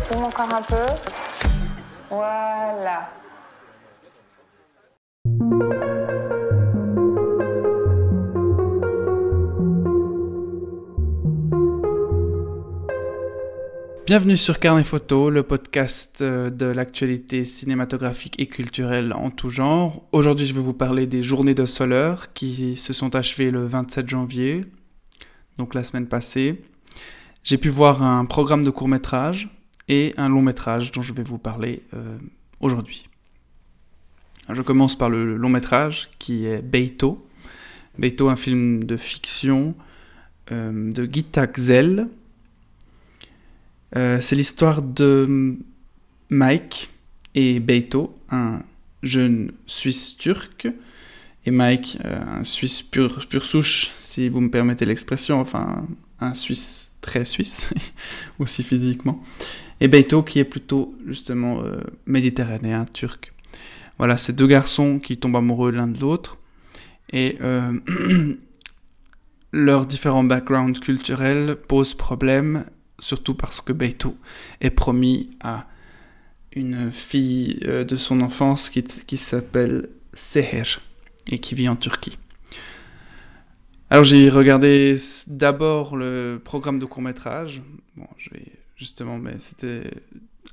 Zoom encore un peu. Voilà. Bienvenue sur Carnet Photo, le podcast euh, de l'actualité cinématographique et culturelle en tout genre. Aujourd'hui, je vais vous parler des Journées de Soleur qui se sont achevées le 27 janvier, donc la semaine passée. J'ai pu voir un programme de court métrage et un long métrage dont je vais vous parler euh, aujourd'hui. Je commence par le long métrage qui est Beito. Beito, un film de fiction euh, de Guy Taxel euh, c'est l'histoire de Mike et Beito, un jeune Suisse turc, et Mike, euh, un Suisse pur, pur souche, si vous me permettez l'expression, enfin un Suisse très suisse, aussi physiquement, et Beito qui est plutôt justement euh, méditerranéen, turc. Voilà, ces deux garçons qui tombent amoureux l'un de l'autre, et leurs différents backgrounds culturels posent problème surtout parce que Beito est promis à une fille euh, de son enfance qui, s'appelle Seher et qui vit en Turquie. Alors j'ai regardé d'abord le programme de court métrage. Bon, justement, mais c'était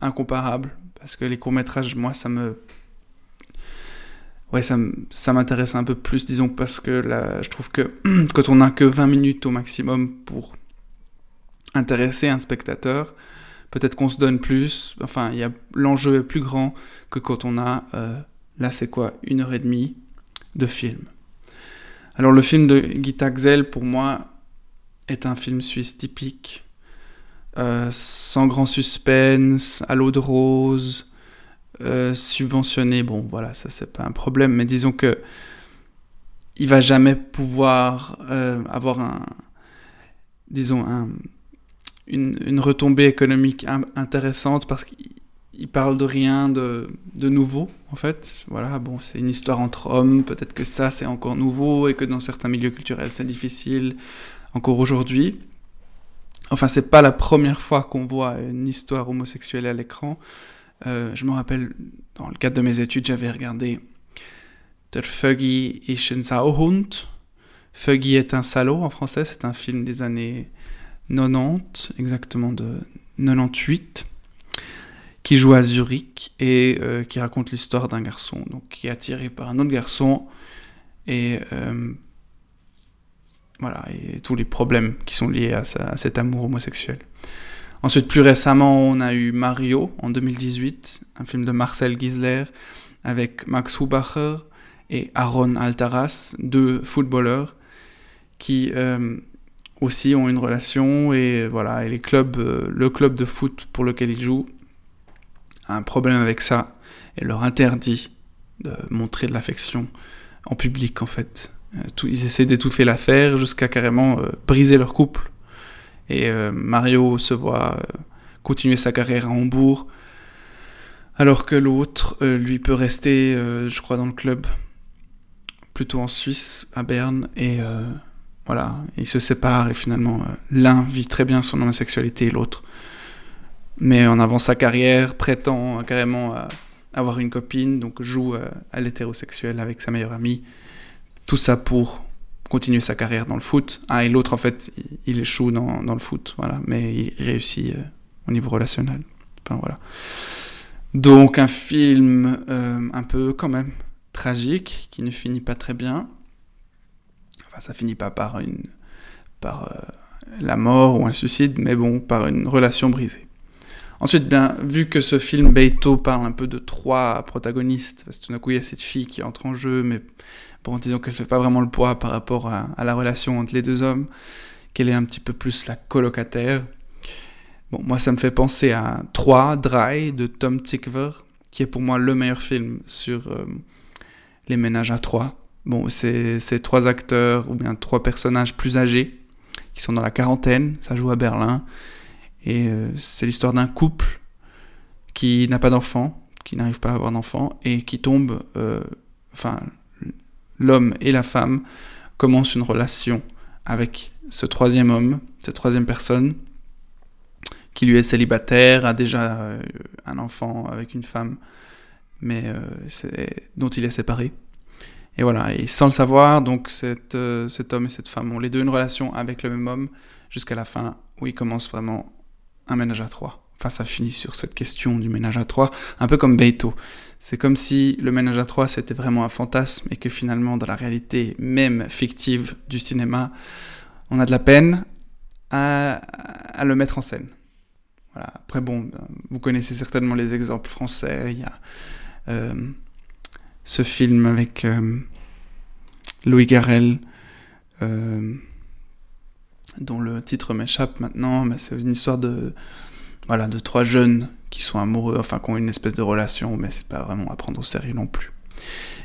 incomparable parce que les courts métrages, moi, ça me, ouais, ça, m'intéresse un peu plus, disons, parce que je trouve que quand on n'a que 20 minutes au maximum pour intéresser un spectateur. Peut-être qu'on se donne plus. Enfin, y a l'enjeu est plus grand que quand on a euh, là, c'est quoi, une heure et demie de film. Alors le film de Guy Taxel, pour moi, est un film suisse typique, euh, sans grand suspense, à l'eau de rose, euh, subventionné. Bon, voilà, ça c'est pas un problème, mais disons que il va jamais pouvoir avoir un, disons un, une, retombée économique intéressante parce qu'il parle de rien de, nouveau, en fait. Voilà, bon, c'est une histoire entre hommes, peut-être que ça c'est encore nouveau et que dans certains milieux culturels c'est difficile encore aujourd'hui. Enfin, c'est pas la première fois qu'on voit une histoire homosexuelle à l'écran. Euh, je me rappelle, dans le cadre de mes études, j'avais regardé Der Fuggy ist ein Sauhund. Fuggy est un salaud en français, c'est un film des années 90, exactement de 98, qui joue à Zurich et euh, qui raconte l'histoire d'un garçon donc, qui est attiré par un autre garçon et euh, voilà et tous les problèmes qui sont liés à, cet amour homosexuel. Ensuite, plus récemment, on a eu Mario en 2018, un film de Marcel Gisler avec Max Hubacher et Aaron Altaras, deux footballeurs qui euh, aussi ont une relation et voilà et les clubs euh, le club de foot pour lequel ils jouent a un problème avec ça et leur interdit de montrer de l'affection en public en fait. Euh, ils essaient d'étouffer l'affaire jusqu'à carrément euh, briser leur couple. Et Mario se voit continuer sa carrière à Hambourg alors que l'autre lui peut rester je crois dans le club plutôt en Suisse à Berne et voilà, ils se séparent et finalement euh, l'un vit très bien son homosexualité et l'autre mais en avant sa carrière, prétend carrément avoir une copine, donc joue euh, à l'hétérosexuel avec sa meilleure amie. Tout ça pour continuer sa carrière dans le foot. Ah, et l'autre, en fait, il échoue dans, dans, le foot, voilà, mais il réussit euh, au niveau relationnel. Enfin, voilà. Donc, un film un peu, quand même, tragique, qui ne finit pas très bien ça finit pas par une, par euh, la mort ou un suicide, mais bon, par une relation brisée. Ensuite, bien, vu que ce film Beito parle un peu de trois protagonistes, parce que tout d'un coup il y a cette fille qui entre en jeu, mais bon, disons qu'elle fait pas vraiment le poids par rapport à, la relation entre les deux hommes, qu'elle est un petit peu plus la colocataire. Bon, moi ça me fait penser à 3, Dry, de Tom Tickver, qui est pour moi le meilleur film sur euh, les ménages à trois. Bon, c'est trois acteurs ou bien trois personnages plus âgés qui sont dans la quarantaine, ça joue à Berlin, et euh, c'est l'histoire d'un couple qui n'a pas d'enfant, qui n'arrive pas à avoir d'enfant, et qui tombe, euh, enfin, l'homme et la femme commencent une relation avec ce troisième homme, cette troisième personne, qui lui est célibataire, a déjà euh, un enfant avec une femme, mais dont il est séparé. Et voilà, et sans le savoir, donc cet, euh, cet homme et cette femme ont les deux une relation avec le même homme jusqu'à la fin où ils commencent vraiment un ménage à trois. Enfin, ça finit sur cette question du ménage à trois, un peu comme Beito. C'est comme si le ménage à trois c'était vraiment un fantasme et que finalement, dans la réalité même fictive du cinéma, on a de la peine à, à le mettre en scène. Voilà. Après, bon, ben, vous connaissez certainement les exemples français. Il y a euh, ce film avec euh, Louis Garrel, euh, dont le titre m'échappe maintenant, mais c'est une histoire de, voilà, de trois jeunes qui sont amoureux, enfin qui ont une espèce de relation, mais c'est pas vraiment à prendre au sérieux non plus.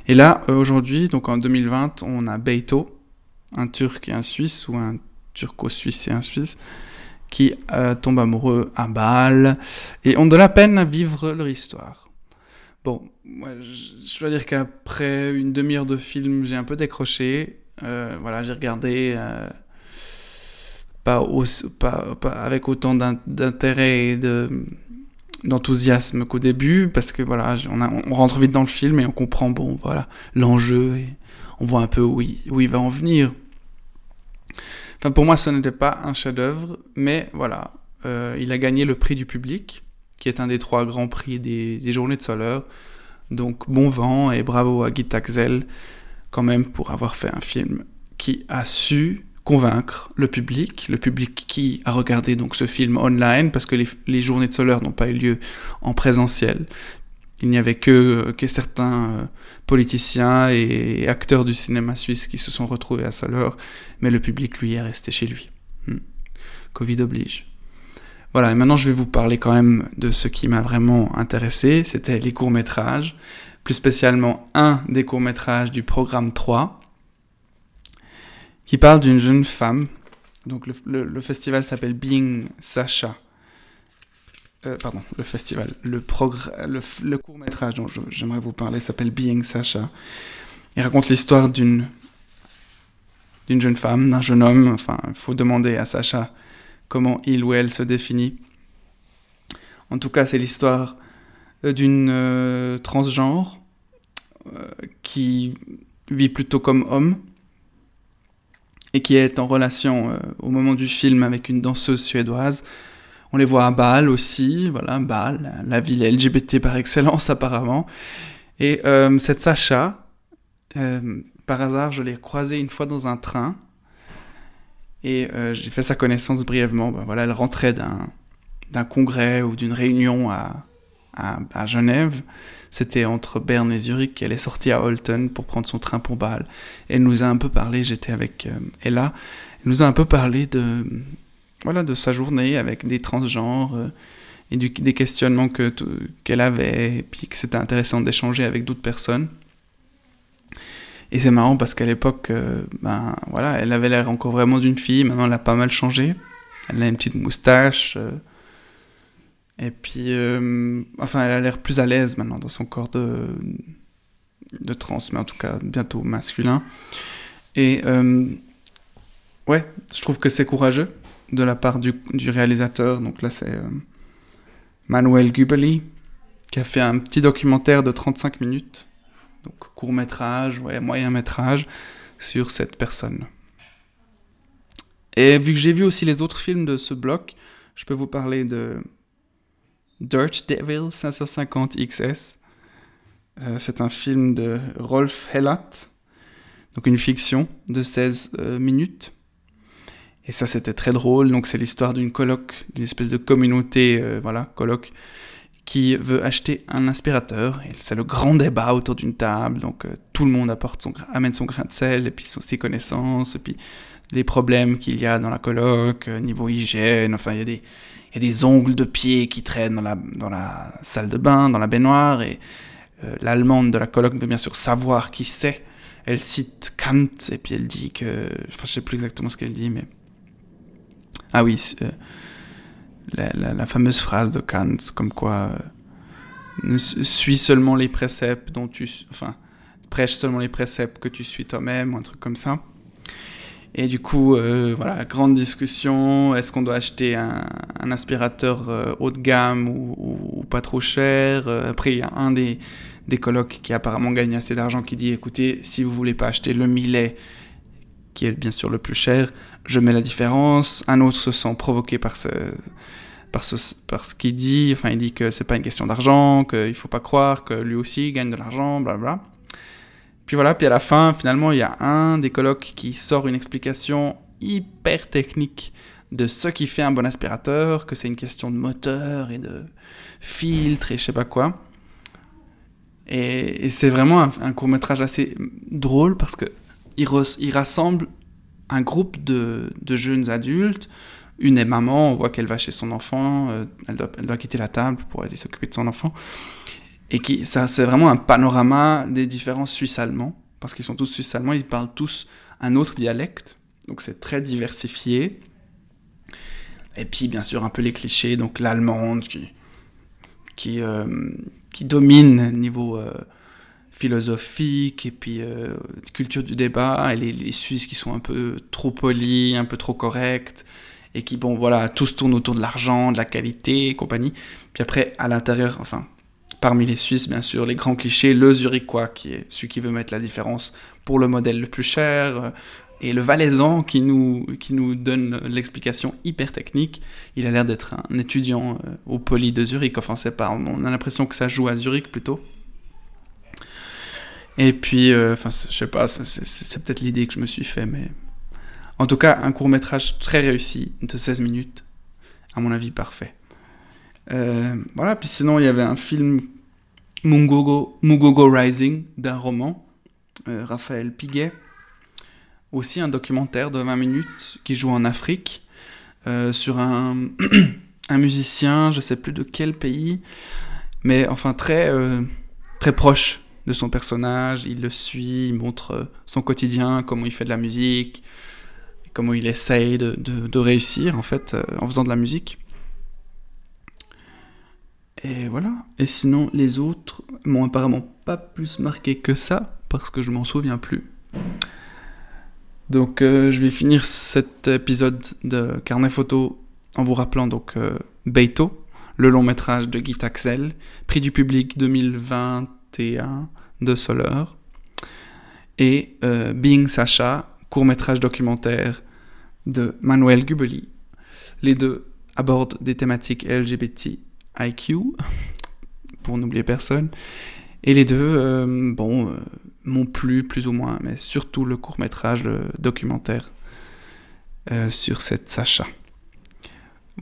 Et là, aujourd'hui, donc en 2020, on a Beito, un Turc et un Suisse, ou un Turco-Suisse et un Suisse, qui tombent amoureux à Bâle, et ont de la peine à vivre leur histoire. Bon, moi, je dois dire qu'après une demi-heure de film, j'ai un peu décroché. Euh, voilà, j'ai regardé euh, pas, avec autant d'intérêt et d'enthousiasme qu'au début, parce que voilà, on, rentre vite dans le film et on comprend bon, voilà, l'enjeu et on voit un peu où il, où il va en venir. Enfin, pour moi, ce n'était pas un chef-d'œuvre, mais voilà, euh, il a gagné le prix du public qui est un des trois grands prix des, Journées de Soleure. Donc bon vent et bravo à Guy Taxel quand même pour avoir fait un film qui a su convaincre le public, le public qui a regardé donc ce film online parce que les, Journées de Soleure n'ont pas eu lieu en présentiel. Il n'y avait que, certains euh, politiciens et acteurs du cinéma suisse qui se sont retrouvés à Soleure, mais le public, lui, est resté chez lui. Hmm. Covid oblige. Voilà, et maintenant je vais vous parler quand même de ce qui m'a vraiment intéressé, c'était les courts-métrages, plus spécialement un des courts-métrages du programme 3, qui parle d'une jeune femme. Donc le, festival s'appelle Being Sacha. Euh, pardon, le festival, le, court-métrage dont j'aimerais vous parler s'appelle Being Sacha. Il raconte l'histoire d'une d'une jeune femme, d'un jeune homme, enfin, il faut demander à Sacha comment il ou elle se définit. En tout cas, c'est l'histoire euh, d'une euh, transgenre euh, qui vit plutôt comme homme et qui est en relation au moment du film avec une danseuse suédoise. On les voit à Bâle aussi, voilà, Bâle, la ville LGBT par excellence apparemment. Et cette Sacha, par hasard, je l'ai croisée une fois dans un train et euh, j'ai fait sa connaissance brièvement. Ben voilà, elle rentrait d'un congrès ou d'une réunion à, Genève. C'était entre Berne et Zurich. Elle est sortie à Holton pour prendre son train pour Bâle. Elle nous a un peu parlé, j'étais avec euh, Ella, elle nous a un peu parlé de, voilà, de sa journée avec des transgenres euh, et des questionnements qu'elle avait, et puis que c'était intéressant d'échanger avec d'autres personnes. Et c'est marrant parce qu'à l'époque, euh, ben voilà, elle avait l'air encore vraiment d'une fille. Maintenant, elle a pas mal changé. Elle a une petite moustache. Euh, et puis, euh, enfin, elle a l'air plus à l'aise maintenant dans son corps de, de trans, mais en tout cas bientôt masculin. Et ouais, je trouve que c'est courageux de la part du, du réalisateur. Donc là, c'est Manuel Gubeli qui a fait un petit documentaire de 35 minutes donc court métrage, ouais, moyen métrage, sur cette personne. Et vu que j'ai vu aussi les autres films de ce bloc, je peux vous parler de Dirt Devil 550 XS. Euh, c'est un film de Rolf Hellat, donc une fiction de 16 euh, minutes. Et ça, c'était très drôle. Donc, c'est l'histoire d'une coloc, d'une espèce de communauté, euh, voilà, coloc, qui veut acheter un aspirateur. C'est le grand débat autour d'une table. Donc euh, tout le monde apporte son, amène son grain de sel, et puis ses connaissances, et puis les problèmes qu'il y a dans la coloc, euh, niveau hygiène. Enfin, il y, a des, y a des ongles de pied qui traînent dans la, dans la salle de bain, dans la baignoire. Et euh, l'allemande de la coloc veut bien sûr savoir qui c'est. Elle cite Kant, et puis elle dit que. Enfin, je sais plus exactement ce qu'elle dit, mais. Ah oui, la, fameuse phrase de Kant, comme quoi euh, suis seulement les préceptes dont tu, enfin, prêche seulement les préceptes que tu suis toi-même, un truc comme ça. Et du coup, euh, voilà, grande discussion. Est-ce qu'on doit acheter un, aspirateur euh, haut de gamme ou, pas trop cher Après, il y a un des, des colocs qui apparemment gagne assez d'argent qui dit écoutez, si vous voulez pas acheter le millet, qui est bien sûr le plus cher, je mets la différence. Un autre se sent provoqué par ce, par ce, par ce qu'il dit. Enfin, il dit que c'est pas une question d'argent, qu'il faut pas croire que lui aussi gagne de l'argent, bla bla. Puis voilà, puis à la fin, finalement, il y a un des colocs qui sort une explication hyper technique de ce qui fait un bon aspirateur, que c'est une question de moteur et de filtre et je sais pas quoi. Et, c'est vraiment un, court métrage assez drôle parce que il, il rassemble un groupe de, jeunes adultes. Une est maman, on voit qu'elle va chez son enfant, euh, elle, doit, quitter la table pour aller s'occuper de son enfant. Et qui, ça, c'est vraiment un panorama des différents Suisses-allemands, parce qu'ils sont tous Suisses-allemands, ils parlent tous un autre dialecte, donc c'est très diversifié. Et puis, bien sûr, un peu les clichés, donc l'allemande qui, qui, euh, domine niveau euh, philosophique, et puis euh, culture du débat, et les, les, Suisses qui sont un peu trop polis, un peu trop corrects, et qui, bon, voilà, tous tournent autour de l'argent, de la qualité et compagnie. Puis après, à l'intérieur, enfin, Parmi les Suisses, bien sûr, les grands clichés, le Zurichois, qui est celui qui veut mettre la différence pour le modèle le plus cher, euh, et le Valaisan qui nous, qui nous donne l'explication hyper technique. Il a l'air d'être un étudiant euh, au Poly de Zurich, enfin c'est pas, on a l'impression que ça joue à Zurich plutôt. Et puis, euh, enfin, je sais pas, c'est peut-être l'idée que je me suis fait, mais... En tout cas, un court métrage très réussi, de 16 minutes, à mon avis parfait. Euh, voilà, puis sinon, il y avait un film Mungogo, Mugogo Rising d'un roman, euh, Raphaël Piguet. Aussi un documentaire de 20 minutes qui joue en Afrique sur un, un, musicien, je sais plus de quel pays, mais enfin très, très proche de son personnage. Il le suit, il montre son quotidien, comment il fait de la musique, comment il essaye de, réussir en fait en faisant de la musique. Et voilà. Et sinon, les autres m'ont apparemment pas plus marqué que ça, parce que je m'en souviens plus. Donc, euh, je vais finir cet épisode de Carnet Photo en vous rappelant donc euh, Beito, le long métrage de Guy Taxel, prix du public 2021 de Soler, et euh, Being Sacha, court métrage documentaire de Manuel Gubeli. Les deux abordent des thématiques LGBT IQ, pour n'oublier personne. Et les deux, euh, bon, euh, m'ont plu plus ou moins, mais surtout le court métrage, documentaire euh, sur cette Sacha.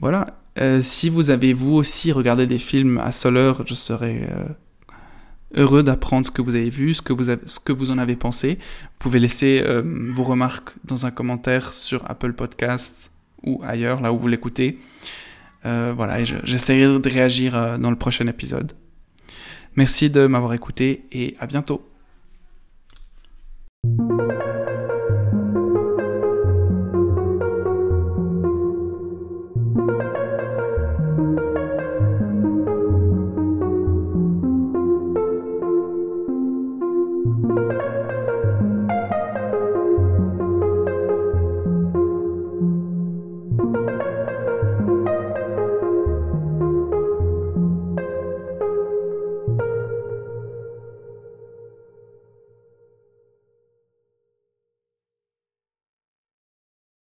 Voilà. si vous avez vous aussi regardé des films à Soler, je serais heureux d'apprendre ce que vous avez vu, ce que vous, ce que vous en avez pensé. Vous pouvez laisser vos remarques dans un commentaire sur Apple Podcasts ou ailleurs, là où vous l'écoutez. Euh, voilà, et j'essaierai de réagir euh, dans le prochain épisode. Merci de m'avoir écouté et à bientôt.